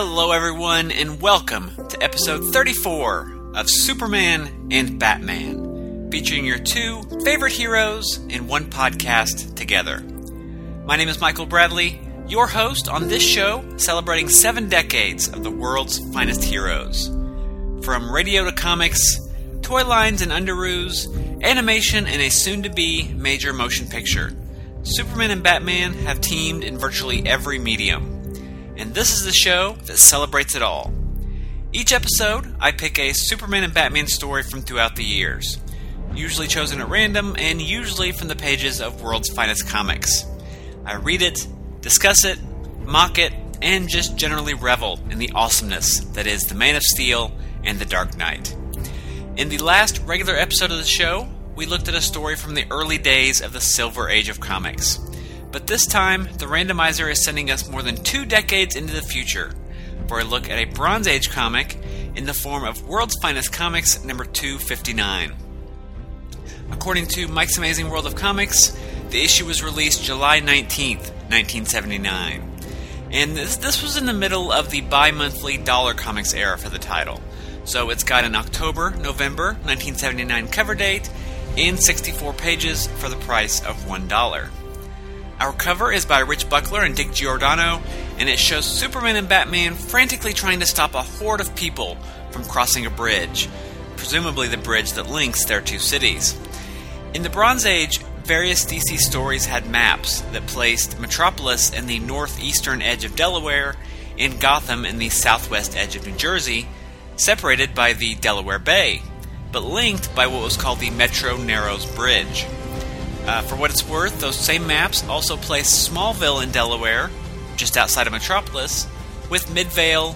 Hello, everyone, and welcome to episode 34 of Superman and Batman, featuring your two favorite heroes in one podcast together. My name is Michael Bradley, your host on this show, celebrating seven decades of the world's finest heroes. From radio to comics, toy lines and underoos, animation, and a soon to be major motion picture. Superman and Batman have teamed in virtually every medium. And this is the show that celebrates it all. Each episode, I pick a Superman and Batman story from throughout the years, usually chosen at random and usually from the pages of World's Finest Comics. I read it, discuss it, mock it, and just generally revel in the awesomeness that is The Man of Steel and The Dark Knight. In the last regular episode of the show, we looked at a story from the early days of the Silver Age of comics. But this time, the randomizer is sending us more than two decades into the future for a look at a Bronze Age comic in the form of World's Finest Comics number 259. According to Mike's Amazing World of Comics, the issue was released July 19th, 1979. And this, this was in the middle of the bi monthly Dollar Comics era for the title. So it's got an October November 1979 cover date and 64 pages for the price of $1. Our cover is by Rich Buckler and Dick Giordano, and it shows Superman and Batman frantically trying to stop a horde of people from crossing a bridge, presumably the bridge that links their two cities. In the Bronze Age, various DC stories had maps that placed Metropolis in the northeastern edge of Delaware and Gotham in the southwest edge of New Jersey, separated by the Delaware Bay, but linked by what was called the Metro Narrows Bridge. Uh, for what it's worth, those same maps also place Smallville in Delaware, just outside of Metropolis, with Midvale,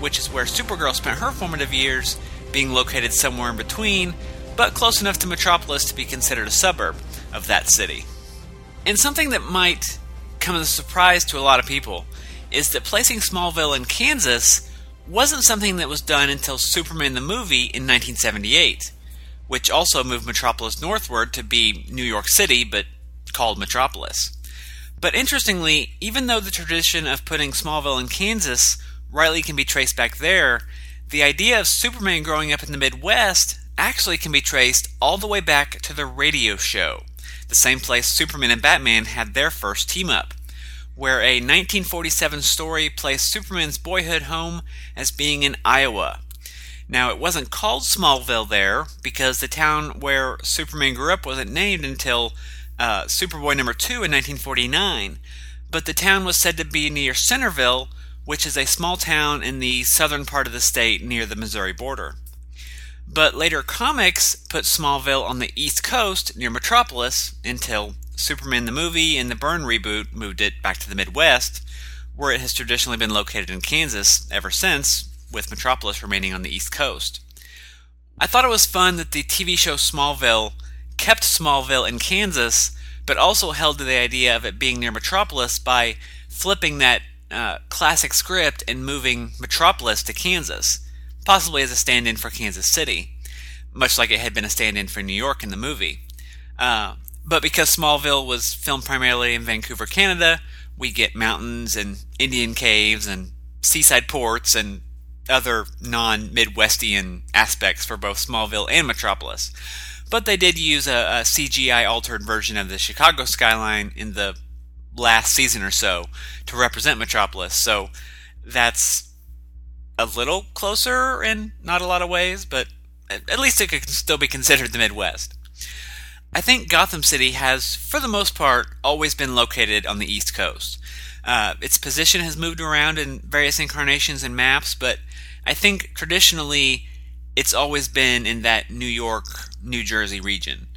which is where Supergirl spent her formative years, being located somewhere in between, but close enough to Metropolis to be considered a suburb of that city. And something that might come as a surprise to a lot of people is that placing Smallville in Kansas wasn't something that was done until Superman the movie in 1978, which also moved Metropolis northward to be New York City, but called Metropolis. But interestingly, even though the tradition of putting Smallville in Kansas rightly can be traced back there, the idea of Superman growing up in the Midwest actually can be traced all the way back to the radio show, the same place Superman and Batman had their first team up where a 1947 story placed Superman's boyhood home as being in Iowa. Now, it wasn't called Smallville there because the town where Superman grew up wasn't named until uh, Superboy number 2 in 1949, but the town was said to be near Centerville, which is a small town in the southern part of the state near the Missouri border. But later comics put Smallville on the east coast near Metropolis until Superman the movie and the Byrne reboot moved it back to the Midwest, where it has traditionally been located in Kansas ever since, with Metropolis remaining on the East Coast. I thought it was fun that the TV show Smallville kept Smallville in Kansas, but also held to the idea of it being near Metropolis by flipping that uh, classic script and moving Metropolis to Kansas, possibly as a stand in for Kansas City, much like it had been a stand in for New York in the movie. Uh, but because Smallville was filmed primarily in Vancouver, Canada, we get mountains and Indian caves and seaside ports and other non Midwestian aspects for both Smallville and Metropolis. But they did use a, a, CGI altered version of the Chicago skyline in the last season or so to represent Metropolis. So that's a little closer in not a lot of ways, but at least it could still be considered the Midwest. I think Gotham City has, for the most part, always been located on the East Coast. Uh, its position has moved around in various incarnations and maps, but I think traditionally it's always been in that New York, New Jersey region.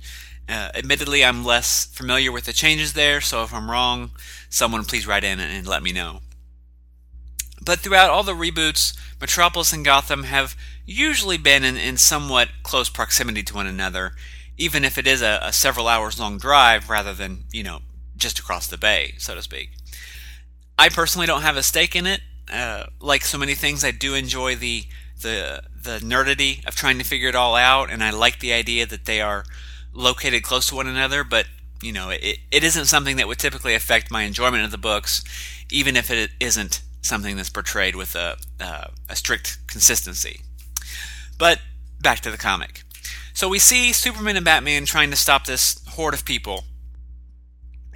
Uh, admittedly, I'm less familiar with the changes there, so if I'm wrong, someone please write in and let me know. But throughout all the reboots, Metropolis and Gotham have usually been in, in somewhat close proximity to one another, even if it is a, a several hours long drive rather than, you know, just across the bay, so to speak. I personally don't have a stake in it. Uh, like so many things, I do enjoy the the the nerdity of trying to figure it all out, and I like the idea that they are located close to one another. But you know, it, it isn't something that would typically affect my enjoyment of the books, even if it isn't something that's portrayed with a, uh, a strict consistency. But back to the comic. So we see Superman and Batman trying to stop this horde of people.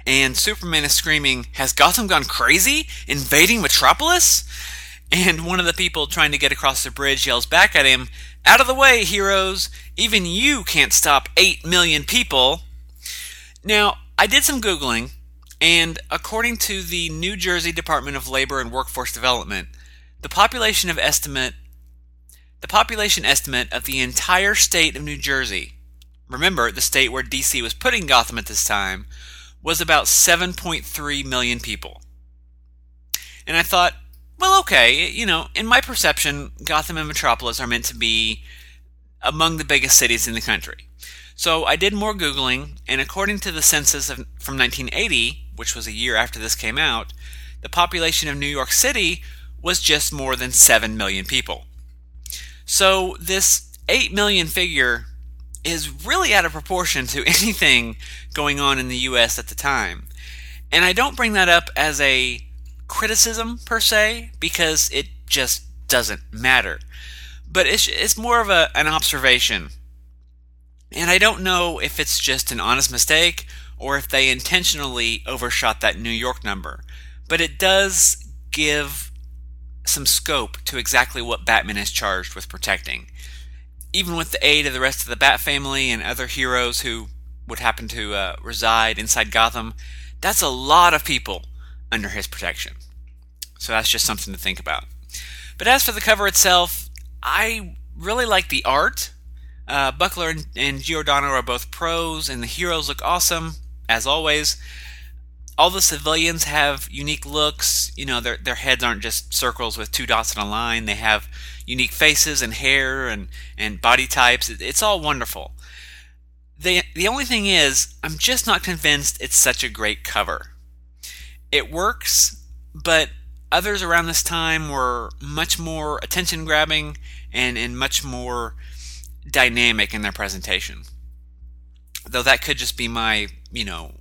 And Superman is screaming, Has Gotham gone crazy? Invading Metropolis? And one of the people trying to get across the bridge yells back at him, Out of the way, heroes! Even you can't stop 8 million people! Now, I did some Googling, and according to the New Jersey Department of Labor and Workforce Development, the population of estimate the population estimate of the entire state of New Jersey, remember the state where DC was putting Gotham at this time, was about 7.3 million people. And I thought, well, okay, you know, in my perception, Gotham and Metropolis are meant to be among the biggest cities in the country. So I did more Googling, and according to the census of, from 1980, which was a year after this came out, the population of New York City was just more than 7 million people. So this 8 million figure is really out of proportion to anything going on in the US at the time. And I don't bring that up as a criticism per se because it just doesn't matter. But it's, it's more of a, an observation. And I don't know if it's just an honest mistake or if they intentionally overshot that New York number. But it does give some scope to exactly what Batman is charged with protecting. Even with the aid of the rest of the Bat family and other heroes who would happen to uh, reside inside Gotham, that's a lot of people under his protection. So that's just something to think about. But as for the cover itself, I really like the art. Uh, Buckler and, and Giordano are both pros, and the heroes look awesome, as always all the civilians have unique looks. You know, their their heads aren't just circles with two dots on a line. They have unique faces and hair and and body types. It's all wonderful. The the only thing is, I'm just not convinced it's such a great cover. It works, but others around this time were much more attention grabbing and and much more dynamic in their presentation. Though that could just be my, you know,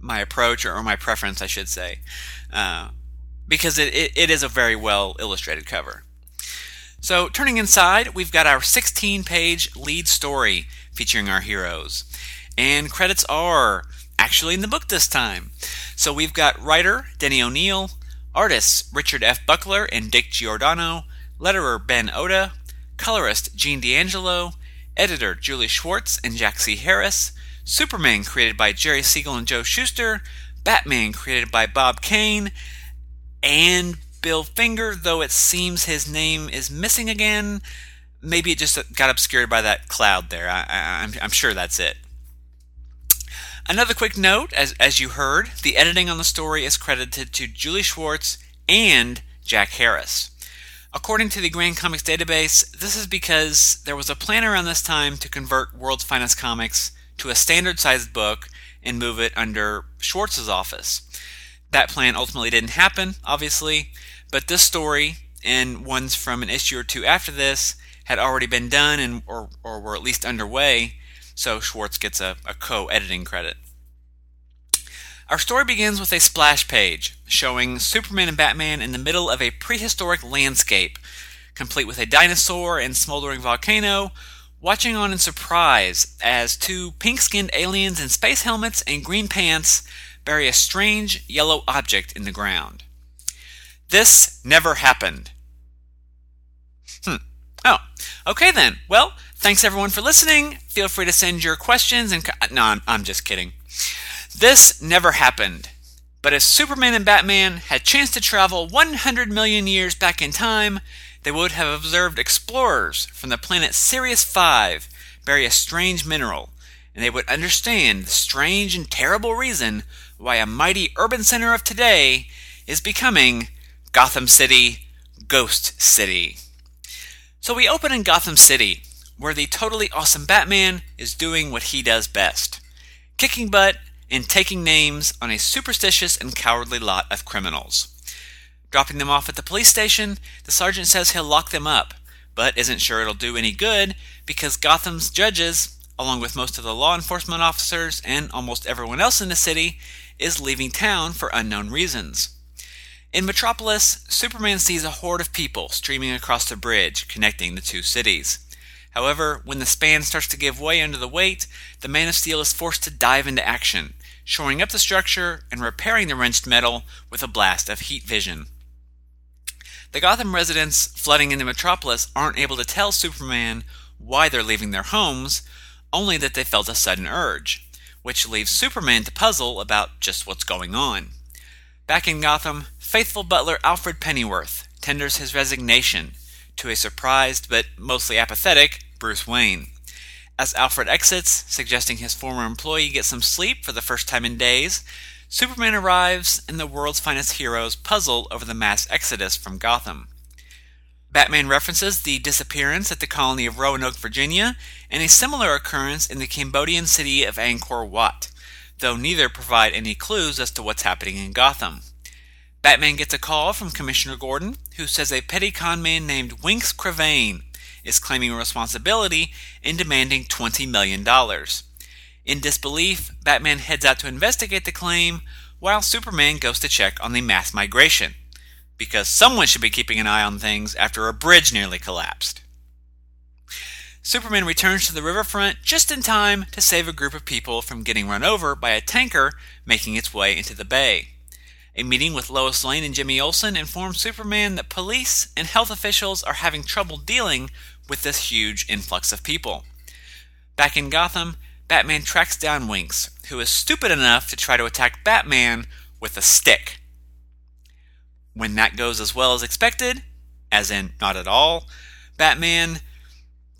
my approach or, my preference, I should say, uh, because it, it, it is a very well illustrated cover. So, turning inside, we've got our 16 page lead story featuring our heroes. And credits are actually in the book this time. So, we've got writer Denny O'Neil, artists Richard F. Buckler and Dick Giordano, letterer Ben Oda, colorist Gene D'Angelo, editor Julie Schwartz and Jack C. Harris, Superman, created by Jerry Siegel and Joe Shuster, Batman, created by Bob Kane, and Bill Finger, though it seems his name is missing again. Maybe it just got obscured by that cloud there. I, am sure that's it. Another quick note as, as you heard, the editing on the story is credited to Julie Schwartz and Jack Harris. According to the Grand Comics database, this is because there was a plan around this time to convert World's Finest Comics to a standard sized book and move it under Schwartz's office. That plan ultimately didn't happen, obviously, but this story and ones from an issue or two after this had already been done and or, or were at least underway, so Schwartz gets a, a co-editing credit. Our story begins with a splash page showing Superman and Batman in the middle of a prehistoric landscape, complete with a dinosaur and smoldering volcano, watching on in surprise as two pink skinned aliens in space helmets and green pants bury a strange yellow object in the ground. This never happened. Hmm. Oh, okay then. Well, thanks everyone for listening. Feel free to send your questions and. Co- no, I'm, I'm just kidding. This never happened. But if Superman and Batman had chance to travel 100 million years back in time, they would have observed explorers from the planet Sirius 5 bury a strange mineral, and they would understand the strange and terrible reason why a mighty urban center of today is becoming Gotham City, Ghost City. So we open in Gotham City, where the totally awesome Batman is doing what he does best kicking butt and taking names on a superstitious and cowardly lot of criminals. Dropping them off at the police station, the sergeant says he'll lock them up, but isn't sure it'll do any good because Gotham's judges, along with most of the law enforcement officers and almost everyone else in the city, is leaving town for unknown reasons. In Metropolis, Superman sees a horde of people streaming across the bridge connecting the two cities. However, when the span starts to give way under the weight, the Man of Steel is forced to dive into action, shoring up the structure and repairing the wrenched metal with a blast of heat vision. The Gotham residents flooding into Metropolis aren't able to tell Superman why they're leaving their homes, only that they felt a sudden urge, which leaves Superman to puzzle about just what's going on. Back in Gotham, faithful butler Alfred Pennyworth tenders his resignation to a surprised but mostly apathetic Bruce Wayne. As Alfred exits, suggesting his former employee get some sleep for the first time in days, Superman arrives and the world's finest heroes puzzle over the mass exodus from Gotham. Batman references the disappearance at the colony of Roanoke, Virginia, and a similar occurrence in the Cambodian city of Angkor Wat, though neither provide any clues as to what's happening in Gotham. Batman gets a call from Commissioner Gordon, who says a petty conman named Winks Crevane is claiming responsibility and demanding $20 million. In disbelief, Batman heads out to investigate the claim, while Superman goes to check on the mass migration because someone should be keeping an eye on things after a bridge nearly collapsed. Superman returns to the riverfront just in time to save a group of people from getting run over by a tanker making its way into the bay. A meeting with Lois Lane and Jimmy Olsen informs Superman that police and health officials are having trouble dealing with this huge influx of people. Back in Gotham, Batman tracks down Winks, who is stupid enough to try to attack Batman with a stick. When that goes as well as expected, as in not at all, Batman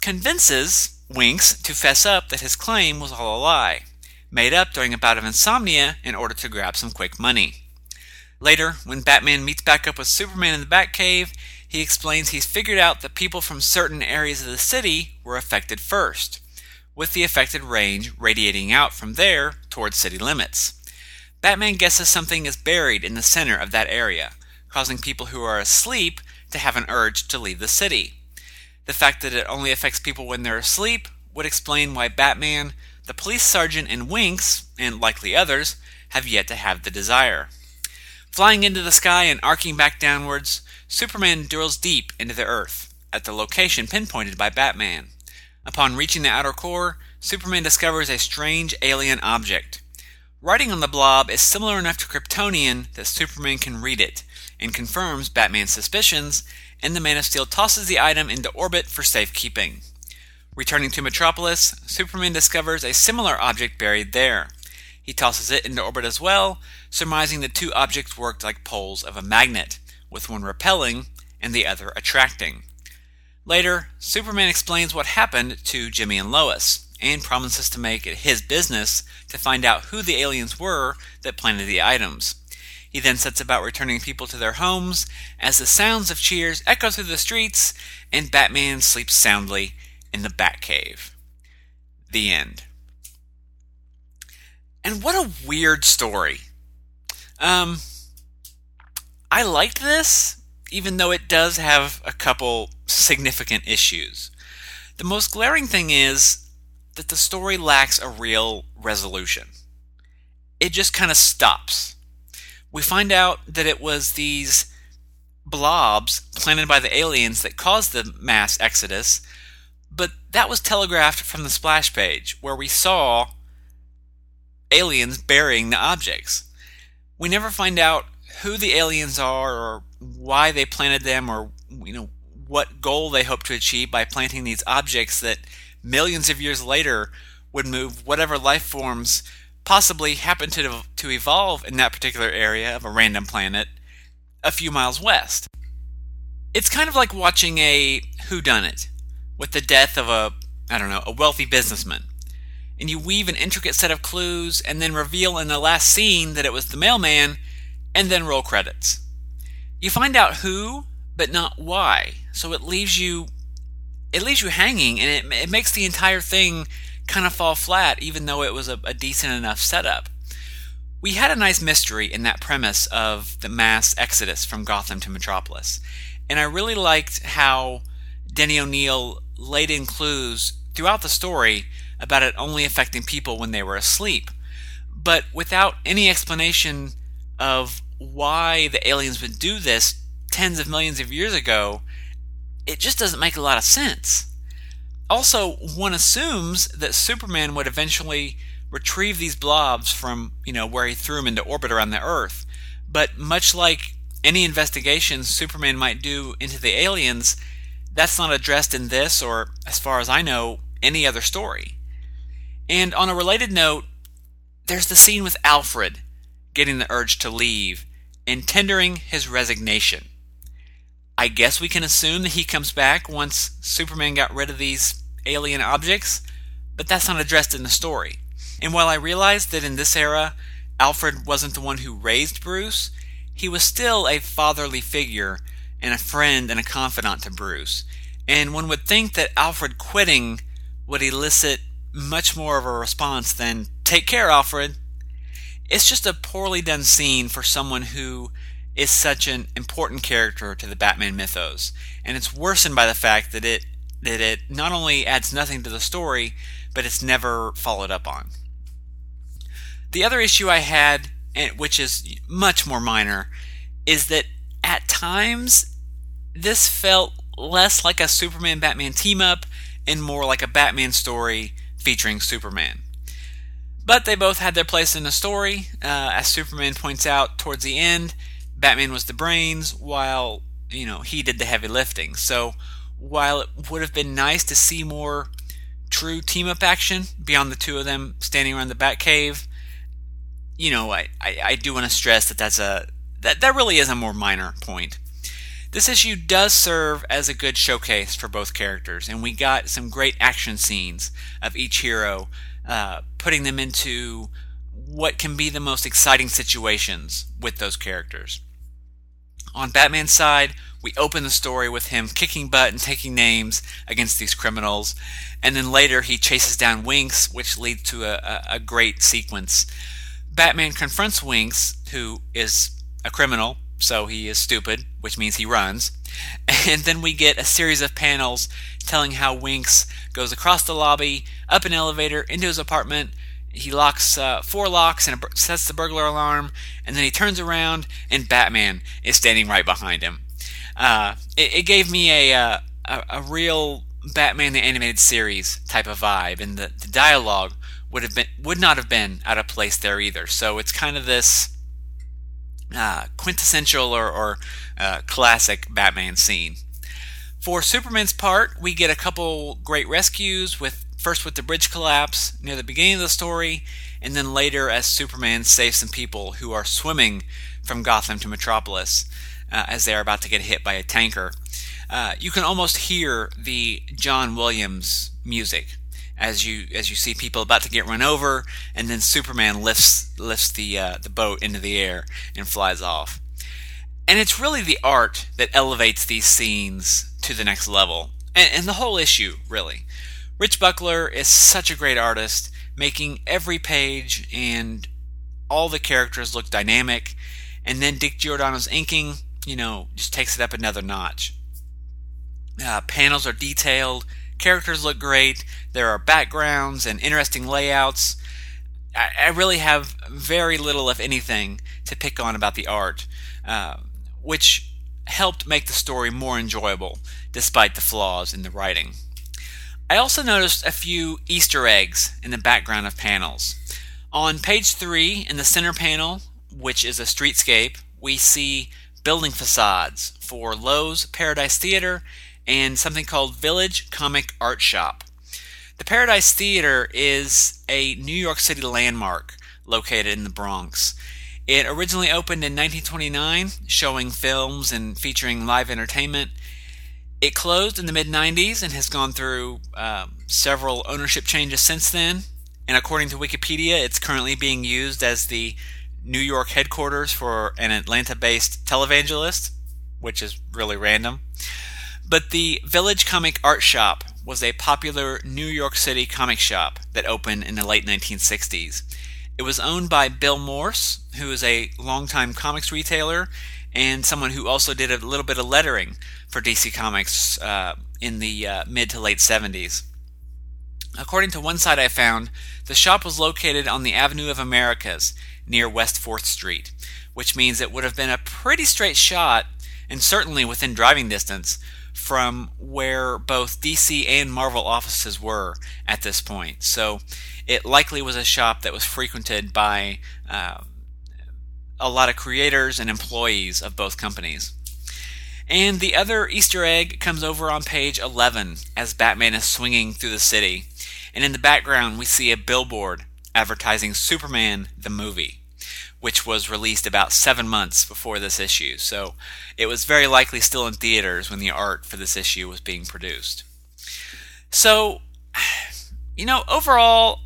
convinces Winks to fess up that his claim was all a lie, made up during a bout of insomnia in order to grab some quick money. Later, when Batman meets back up with Superman in the Batcave, he explains he's figured out that people from certain areas of the city were affected first, with the affected range radiating out from there towards city limits. Batman guesses something is buried in the center of that area, causing people who are asleep to have an urge to leave the city. The fact that it only affects people when they're asleep would explain why Batman, the police sergeant, and Winks, and likely others, have yet to have the desire. Flying into the sky and arcing back downwards, Superman drills deep into the earth, at the location pinpointed by Batman. Upon reaching the outer core, Superman discovers a strange alien object. Writing on the blob is similar enough to Kryptonian that Superman can read it, and confirms Batman's suspicions, and the Man of Steel tosses the item into orbit for safekeeping. Returning to Metropolis, Superman discovers a similar object buried there. He tosses it into orbit as well, surmising the two objects worked like poles of a magnet, with one repelling and the other attracting. Later, Superman explains what happened to Jimmy and Lois, and promises to make it his business to find out who the aliens were that planted the items. He then sets about returning people to their homes as the sounds of cheers echo through the streets and Batman sleeps soundly in the Batcave. The end. And what a weird story. Um, I liked this, even though it does have a couple significant issues. The most glaring thing is that the story lacks a real resolution. It just kind of stops we find out that it was these blobs planted by the aliens that caused the mass exodus, but that was telegraphed from the splash page where we saw aliens burying the objects. We never find out who the aliens are or why they planted them or you know what goal they hope to achieve by planting these objects that millions of years later would move whatever life forms possibly happened to, to evolve in that particular area of a random planet a few miles west. It's kind of like watching a whodunit with the death of a, I don't know, a wealthy businessman. And you weave an intricate set of clues and then reveal in the last scene that it was the mailman and then roll credits. You find out who, but not why. So it leaves you it leaves you hanging and it, it makes the entire thing kind of fall flat, even though it was a, a decent enough setup. We had a nice mystery in that premise of the mass exodus from Gotham to Metropolis, and I really liked how Denny O'Neil laid in clues throughout the story about it only affecting people when they were asleep, but without any explanation of why the aliens would do this tens of millions of years ago, it just doesn't make a lot of sense. Also, one assumes that Superman would eventually retrieve these blobs from, you know, where he threw them into orbit around the Earth. But much like any investigations Superman might do into the aliens, that's not addressed in this or, as far as I know, any other story. And on a related note, there's the scene with Alfred getting the urge to leave and tendering his resignation. I guess we can assume that he comes back once Superman got rid of these alien objects, but that's not addressed in the story. And while I realize that in this era, Alfred wasn't the one who raised Bruce, he was still a fatherly figure and a friend and a confidant to Bruce. And one would think that Alfred quitting would elicit much more of a response than, Take care, Alfred. It's just a poorly done scene for someone who is such an important character to the Batman mythos. And it's worsened by the fact that it that it not only adds nothing to the story, but it's never followed up on. The other issue I had, which is much more minor, is that at times this felt less like a Superman Batman team up and more like a Batman story featuring Superman. But they both had their place in the story. Uh, as Superman points out towards the end, Batman was the brains while, you know, he did the heavy lifting. So while it would have been nice to see more true team up action beyond the two of them standing around the Batcave, you know, I, I, I do want to stress that that's a that, that really is a more minor point. This issue does serve as a good showcase for both characters, and we got some great action scenes of each hero, uh, putting them into what can be the most exciting situations with those characters. On Batman's side, we open the story with him kicking butt and taking names against these criminals, and then later he chases down Winks, which leads to a, a, a great sequence. Batman confronts Winks, who is a criminal, so he is stupid, which means he runs. And then we get a series of panels telling how Winks goes across the lobby, up an elevator, into his apartment. He locks uh, four locks and sets the burglar alarm, and then he turns around, and Batman is standing right behind him. Uh, it, it, gave me a, uh, a, a real Batman the Animated Series type of vibe, and the, the dialogue would have been would not have been out of place there either. So it's kind of this uh, quintessential or, or uh, classic Batman scene. For Superman's part, we get a couple great rescues with first with the bridge collapse near the beginning of the story, and then later as Superman saves some people who are swimming from Gotham to Metropolis uh, as they are about to get hit by a tanker. Uh, you can almost hear the John Williams music as you as you see people about to get run over, and then Superman lifts lifts the uh, the boat into the air and flies off. And it's really the art that elevates these scenes to the next level, and, and the whole issue really. Rich Buckler is such a great artist, making every page and all the characters look dynamic, and then Dick Giordano's inking, you know, just takes it up another notch. Uh, panels are detailed Characters look great. There are backgrounds and interesting layouts. I, I really have very little, if anything, to pick on about the art, uh, which helped make the story more enjoyable despite the flaws in the writing. I also noticed a few Easter eggs in the background of panels. On page 3, in the center panel, which is a streetscape, we see building facades for Loew's Paradise Theater and something called Village Comic Art Shop. The Paradise Theater is a New York City landmark located in the Bronx. It originally opened in 1929, showing films and featuring live entertainment. It closed in the mid 90s and has gone through um, several ownership changes since then. And according to Wikipedia, it's currently being used as the New York headquarters for an Atlanta based televangelist, which is really random. But the Village Comic Art Shop was a popular New York City comic shop that opened in the late 1960s. It was owned by Bill Morse, who is a longtime comics retailer and someone who also did a little bit of lettering for DC Comics uh, in the uh, mid to late 70s. According to one site I found, the shop was located on the Avenue of Americas near West 4th Street, which means it would have been a pretty straight shot, and certainly within driving distance, from where both DC and Marvel offices were at this point. So it likely was a shop that was frequented by uh, a lot of creators and employees of both companies. And the other Easter egg comes over on page 11 as Batman is swinging through the city. And in the background, we see a billboard advertising Superman the movie, which was released about seven months before this issue. So it was very likely still in theaters when the art for this issue was being produced. So, you know, overall,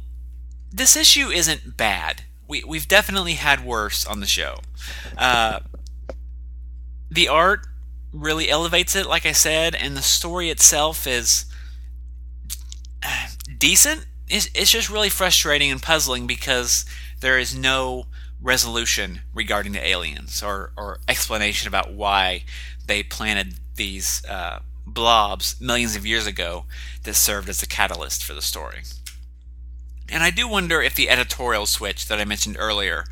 this issue isn't bad. We, we've definitely had worse on the show. Uh, the art really elevates it, like I said, and the story itself is decent. It's, it's just really frustrating and puzzling because there is no resolution regarding the aliens or, or explanation about why they planted these uh, blobs millions of years ago that served as the catalyst for the story. And I do wonder if the editorial switch that I mentioned earlier,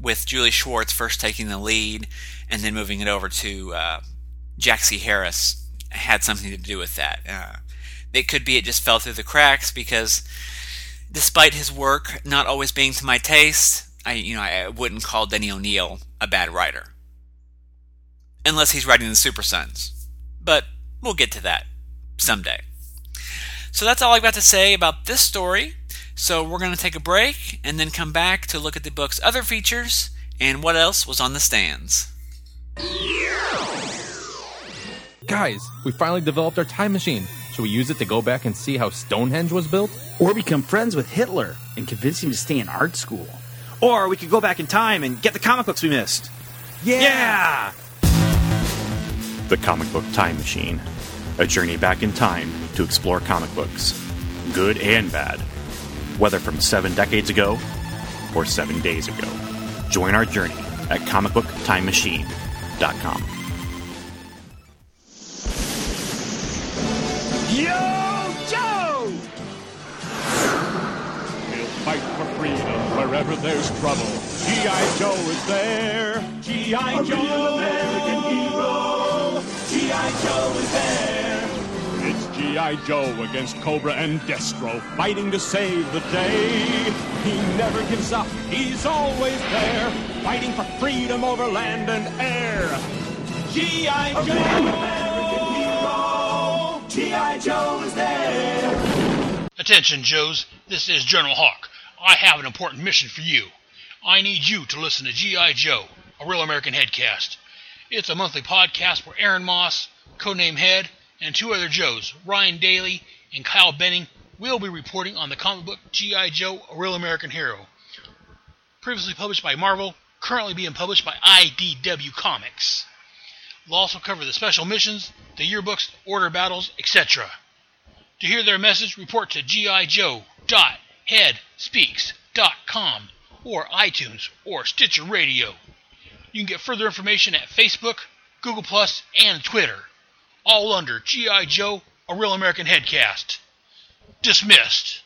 with Julie Schwartz first taking the lead and then moving it over to uh, C. Harris had something to do with that. Uh, it could be it just fell through the cracks because, despite his work not always being to my taste, I you know I wouldn't call Denny O'Neil a bad writer, unless he's writing the Super Sons. But we'll get to that someday. So that's all I've got to say about this story. So we're going to take a break and then come back to look at the book's other features and what else was on the stands. Guys, we finally developed our time machine. Should we use it to go back and see how Stonehenge was built? Or become friends with Hitler and convince him to stay in art school. Or we could go back in time and get the comic books we missed. Yeah! Yeah! The Comic Book Time Machine. A journey back in time to explore comic books, good and bad, whether from seven decades ago or seven days ago. Join our journey at comicbooktimemachine.com. Yo, freedom wherever there's trouble. G.I. Joe is there. G.I. Joe, American hero. G.I. Joe is there. It's G.I. Joe against Cobra and Destro, fighting to save the day. He never gives up, he's always there, fighting for freedom over land and air. G.I. Joe! American hero. G.I. Joe is there. Attention, Joes. This is General Hawk. I have an important mission for you. I need you to listen to G.I. Joe, a real American headcast. It's a monthly podcast where Aaron Moss, codename Head, and two other Joes, Ryan Daly and Kyle Benning, will be reporting on the comic book G.I. Joe, a real American hero. Previously published by Marvel, currently being published by IDW Comics. They'll also cover the special missions, the yearbooks, order battles, etc. To hear their message, report to gijoe.headspeaks.com or iTunes or Stitcher Radio. You can get further information at Facebook, Google Plus, and Twitter. All under G.I. Joe, a real American headcast. Dismissed.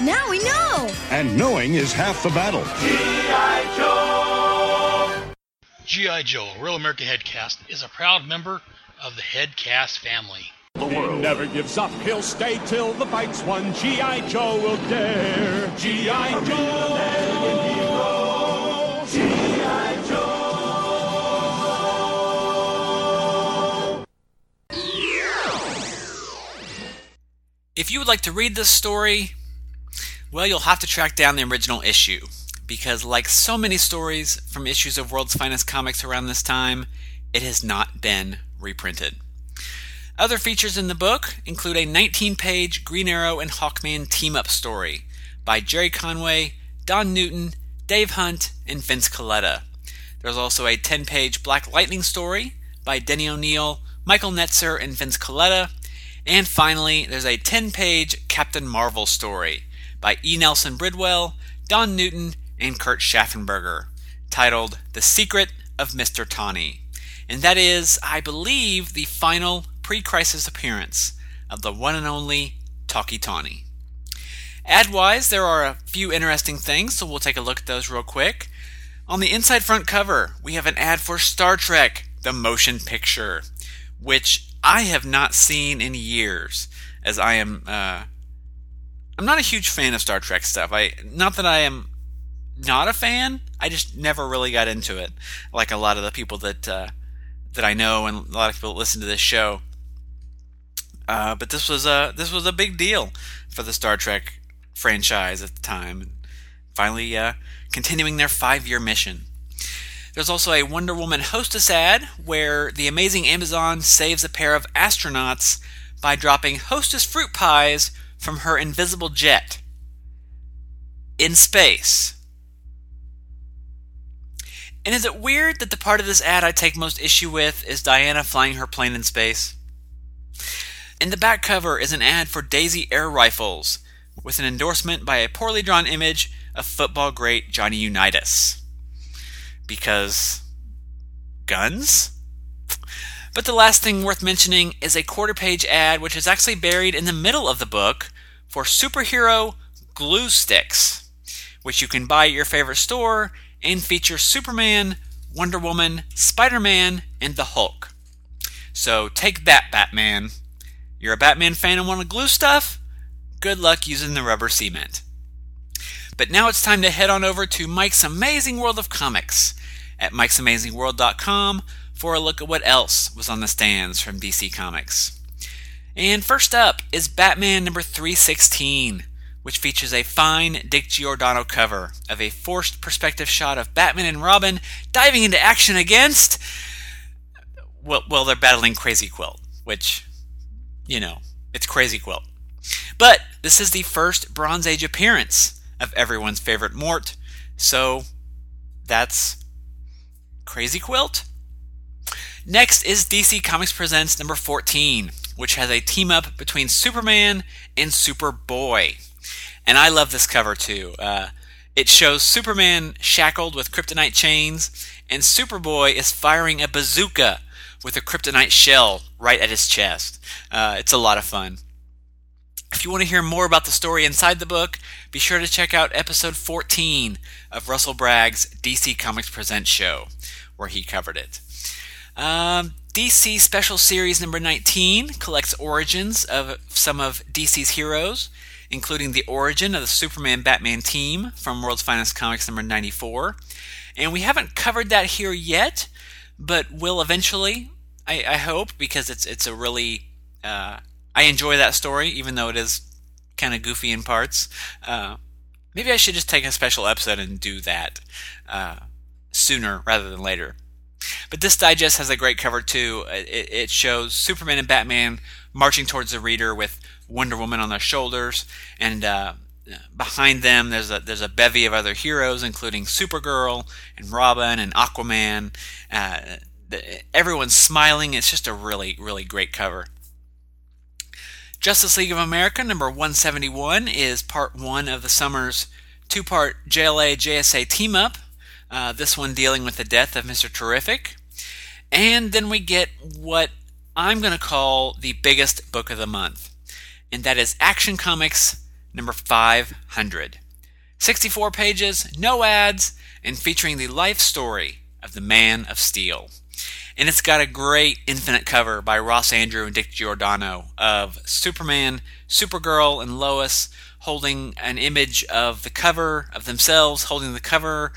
Now we know! And knowing is half the battle. G.I. Joe! G.I. Joe, a real American headcast, is a proud member of the Headcast family. He never gives up, he'll stay till the fight's won. G.I. Joe will dare. G.I. Joe! G.I. Joe! If you would like to read this story, well, you'll have to track down the original issue, because like so many stories from issues of World's Finest Comics around this time, it has not been reprinted. Other features in the book include a 19 page Green Arrow and Hawkman team up story by Gerry Conway, Don Newton, Dave Hunt, and Vince Colletta. There's also a 10 page Black Lightning story by Denny O'Neil, Michael Netzer, and Vince Colletta. And finally, there's a 10 page Captain Marvel story by E. Nelson Bridwell, Don Newton, and Kurt Schaffenberger, titled The Secret of Mr. Tawny. And that is, I believe, the final pre crisis appearance of the one and only Tawky Tawny. Ad wise, there are a few interesting things, so we'll take a look at those real quick. On the inside front cover, we have an ad for Star Trek, the motion picture, which I have not seen in years, as I am. Uh, I'm not a huge fan of Star Trek stuff. I not that I am not a fan. I just never really got into it, like a lot of the people that uh, that I know and a lot of people that listen to this show. Uh, but this was a this was a big deal for the Star Trek franchise at the time, finally uh, continuing their five year mission. There's also a Wonder Woman hostess ad where the amazing Amazon saves a pair of astronauts by dropping hostess fruit pies from her invisible jet in space. And is it weird that the part of this ad I take most issue with is Diana flying her plane in space? In the back cover is an ad for Daisy Air Rifles, with an endorsement by a poorly drawn image of football great Johnny Unitas. Because guns? But the last thing worth mentioning is a quarter page ad which is actually buried in the middle of the book for superhero glue sticks, which you can buy at your favorite store and feature Superman, Wonder Woman, Spider Man, and the Hulk. So take that, Batman. You're a Batman fan and want to glue stuff? Good luck using the rubber cement. But now it's time to head on over to Mike's Amazing World of Comics at mike'samazingworld.com for a look at what else was on the stands from DC Comics. And first up is Batman number 316, which features a fine Dick Giordano cover of a forced perspective shot of Batman and Robin diving into action against. Well, well they're battling Crazy Quilt, which, you know, it's Crazy Quilt. But this is the first Bronze Age appearance of everyone's favorite Mort, so that's Crazy Quilt. Next is DC Comics Presents number 14, which has a team up between Superman and Superboy. And I love this cover too. Uh, it shows Superman shackled with kryptonite chains, and Superboy is firing a bazooka with a kryptonite shell right at his chest. Uh, it's a lot of fun. If you want to hear more about the story inside the book, be sure to check out episode 14 of Russell Bragg's DC Comics Presents show, where he covered it. Um, DC Special Series number 19 collects origins of some of DC's heroes, including the origin of the Superman Batman team from World's Finest Comics number 94. And we haven't covered that here yet, but will eventually, I, I hope, because it's it's a really uh, I enjoy that story, even though it is kind of goofy in parts. Uh, maybe I should just take a special episode and do that uh, sooner rather than later. But this digest has a great cover too. It, it, shows Superman and Batman marching towards the reader with Wonder Woman on their shoulders, and uh, behind them there's a there's a bevy of other heroes, including Supergirl and Robin and Aquaman. Everyone's smiling. It's just a really really great cover. Justice League of America number 171 is part one of the summer's two part JLA JSA team up. Uh, this one dealing with the death of Mr. Terrific. And then we get what I'm going to call the biggest book of the month, and that is Action Comics number 500. 64 pages, no ads, and featuring the life story of the Man of Steel. And it's got a great infinite cover by Ross Andru and Dick Giordano of Superman, Supergirl, and Lois holding an image of the cover of themselves, holding the cover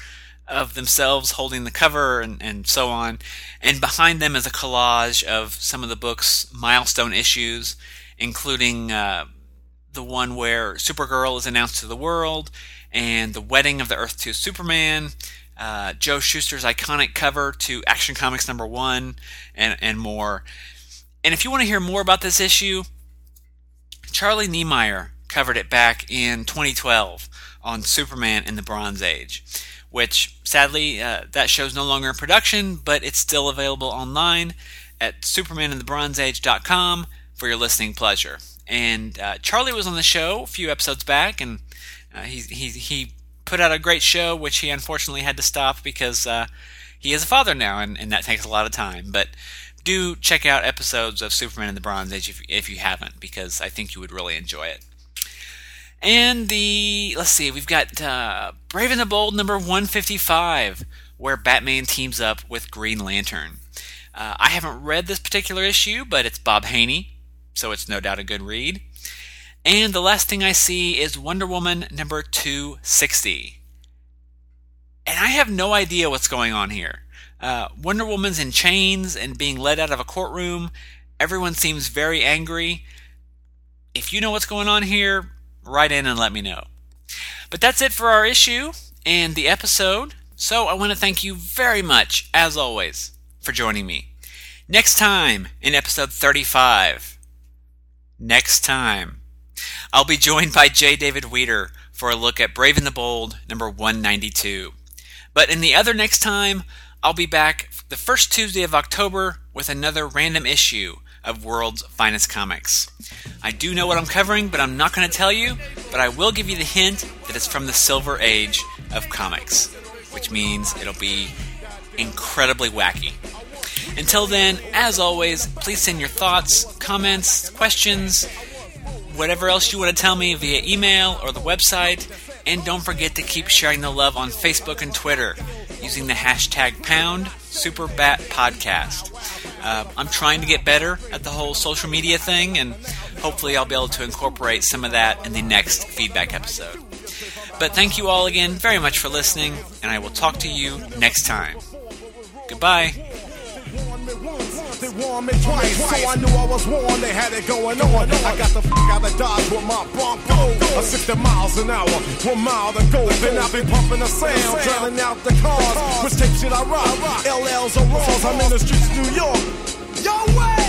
of themselves, holding the cover, and, and so on. And behind them is a collage of some of the book's milestone issues, including uh, the one where Supergirl is announced to the world, and the wedding of the Earth 2 Superman, uh, Joe Shuster's iconic cover to Action Comics number one, and, and more. And if you want to hear more about this issue, Charlie Niemeyer covered it back in 2012 on Superman in the Bronze Age, which sadly uh, that show's no longer in production, but it's still available online at supermaninthebronzeage.com for your listening pleasure. And uh, Charlie was on the show a few episodes back, and uh, he, he, he put out a great show, which he unfortunately had to stop because uh, he is a father now, and, and that takes a lot of time. But do check out episodes of Superman in the Bronze Age if, if you haven't, because I think you would really enjoy it. And the, let's see, we've got uh, Brave and the Bold number 155, where Batman teams up with Green Lantern. Uh, I haven't read this particular issue, but it's Bob Haney, so it's no doubt a good read. And the last thing I see is Wonder Woman number 260. And I have no idea what's going on here. Uh, Wonder Woman's in chains and being led out of a courtroom. Everyone seems very angry. If you know what's going on here, write in and let me know. But that's it for our issue and the episode. So I want to thank you very much, as always, for joining me. Next time in episode 35. Next time. I'll be joined by J. David Weeder for a look at Brave and the Bold number 192. But in the other next time, I'll be back the first Tuesday of October with another random issue of World's Finest Comics. I do know what I'm covering, but I'm not going to tell you, but I will give you the hint that it's from the Silver Age of comics, which means it'll be incredibly wacky. Until then, as always, please send your thoughts, comments, questions, whatever else you want to tell me via email or the website. And don't forget to keep sharing the love on Facebook and Twitter using the hashtag pound superbat podcast. Uh, I'm trying to get better at the whole social media thing, and hopefully, I'll be able to incorporate some of that in the next feedback episode. But thank you all again very much for listening, and I will talk to you next time. Goodbye. They warned me twice, so I knew I was warned. They had it going on. I got the f out of Dodge with my Bronco. A 60 miles an hour, one mile to go. Then I be pumping the sound, drowning out the cars. Which tape should I rock? LLs or Raws? I'm in the streets of New York. Yo, way!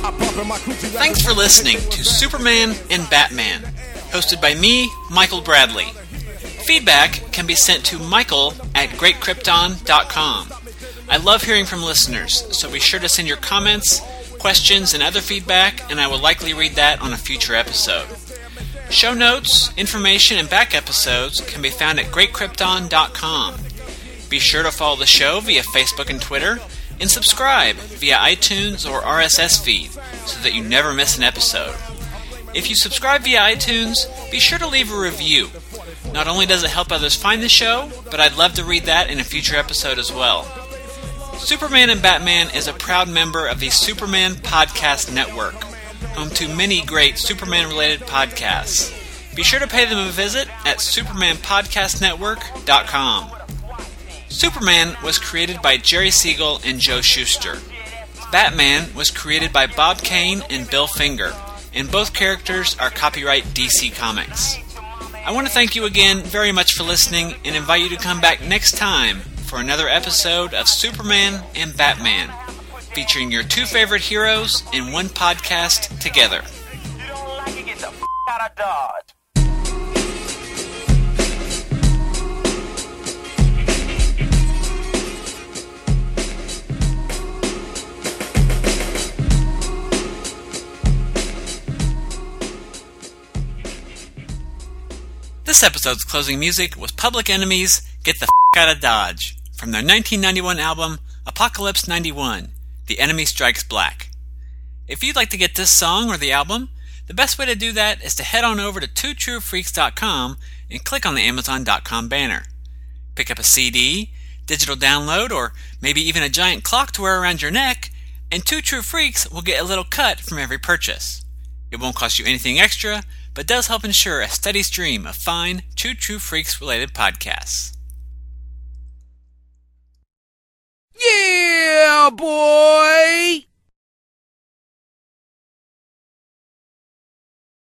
I pump in my coochie. Thanks for listening to Superman and Batman, hosted by me, Michael Bradley. Feedback can be sent to michael at greatkrypton.com. I love hearing from listeners, so be sure to send your comments, questions, and other feedback, and I will likely read that on a future episode. Show notes, information, and back episodes can be found at greatkrypton.com. Be sure to follow the show via Facebook and Twitter, and subscribe via iTunes or RSS feed so that you never miss an episode. If you subscribe via iTunes, be sure to leave a review. Not only does it help others find the show, but I'd love to read that in a future episode as well. Superman and Batman is a proud member of the Superman Podcast Network, home to many great Superman related podcasts. Be sure to pay them a visit at supermanpodcastnetwork.com. Superman was created by Jerry Siegel and Joe Shuster. Batman was created by Bob Kane and Bill Finger, and both characters are copyright DC Comics. I want to thank you again very much for listening and invite you to come back next time for another episode of Superman and Batman, featuring your two favorite heroes in one podcast together. This episode's closing music was Public Enemy's Get the F Out of Dodge from their 1991 album Apocalypse 91 The Enemy Strikes Black. If you'd like to get this song or the album, the best way to do that is to head on over to twotruefreaks.com and click on the Amazon.com banner. Pick up a CD, digital download, or maybe even a giant clock to wear around your neck, and Two True Freaks will get a little cut from every purchase. It won't cost you anything extra, but does help ensure a steady stream of fine Two True Freaks related podcasts. Yeah, boy!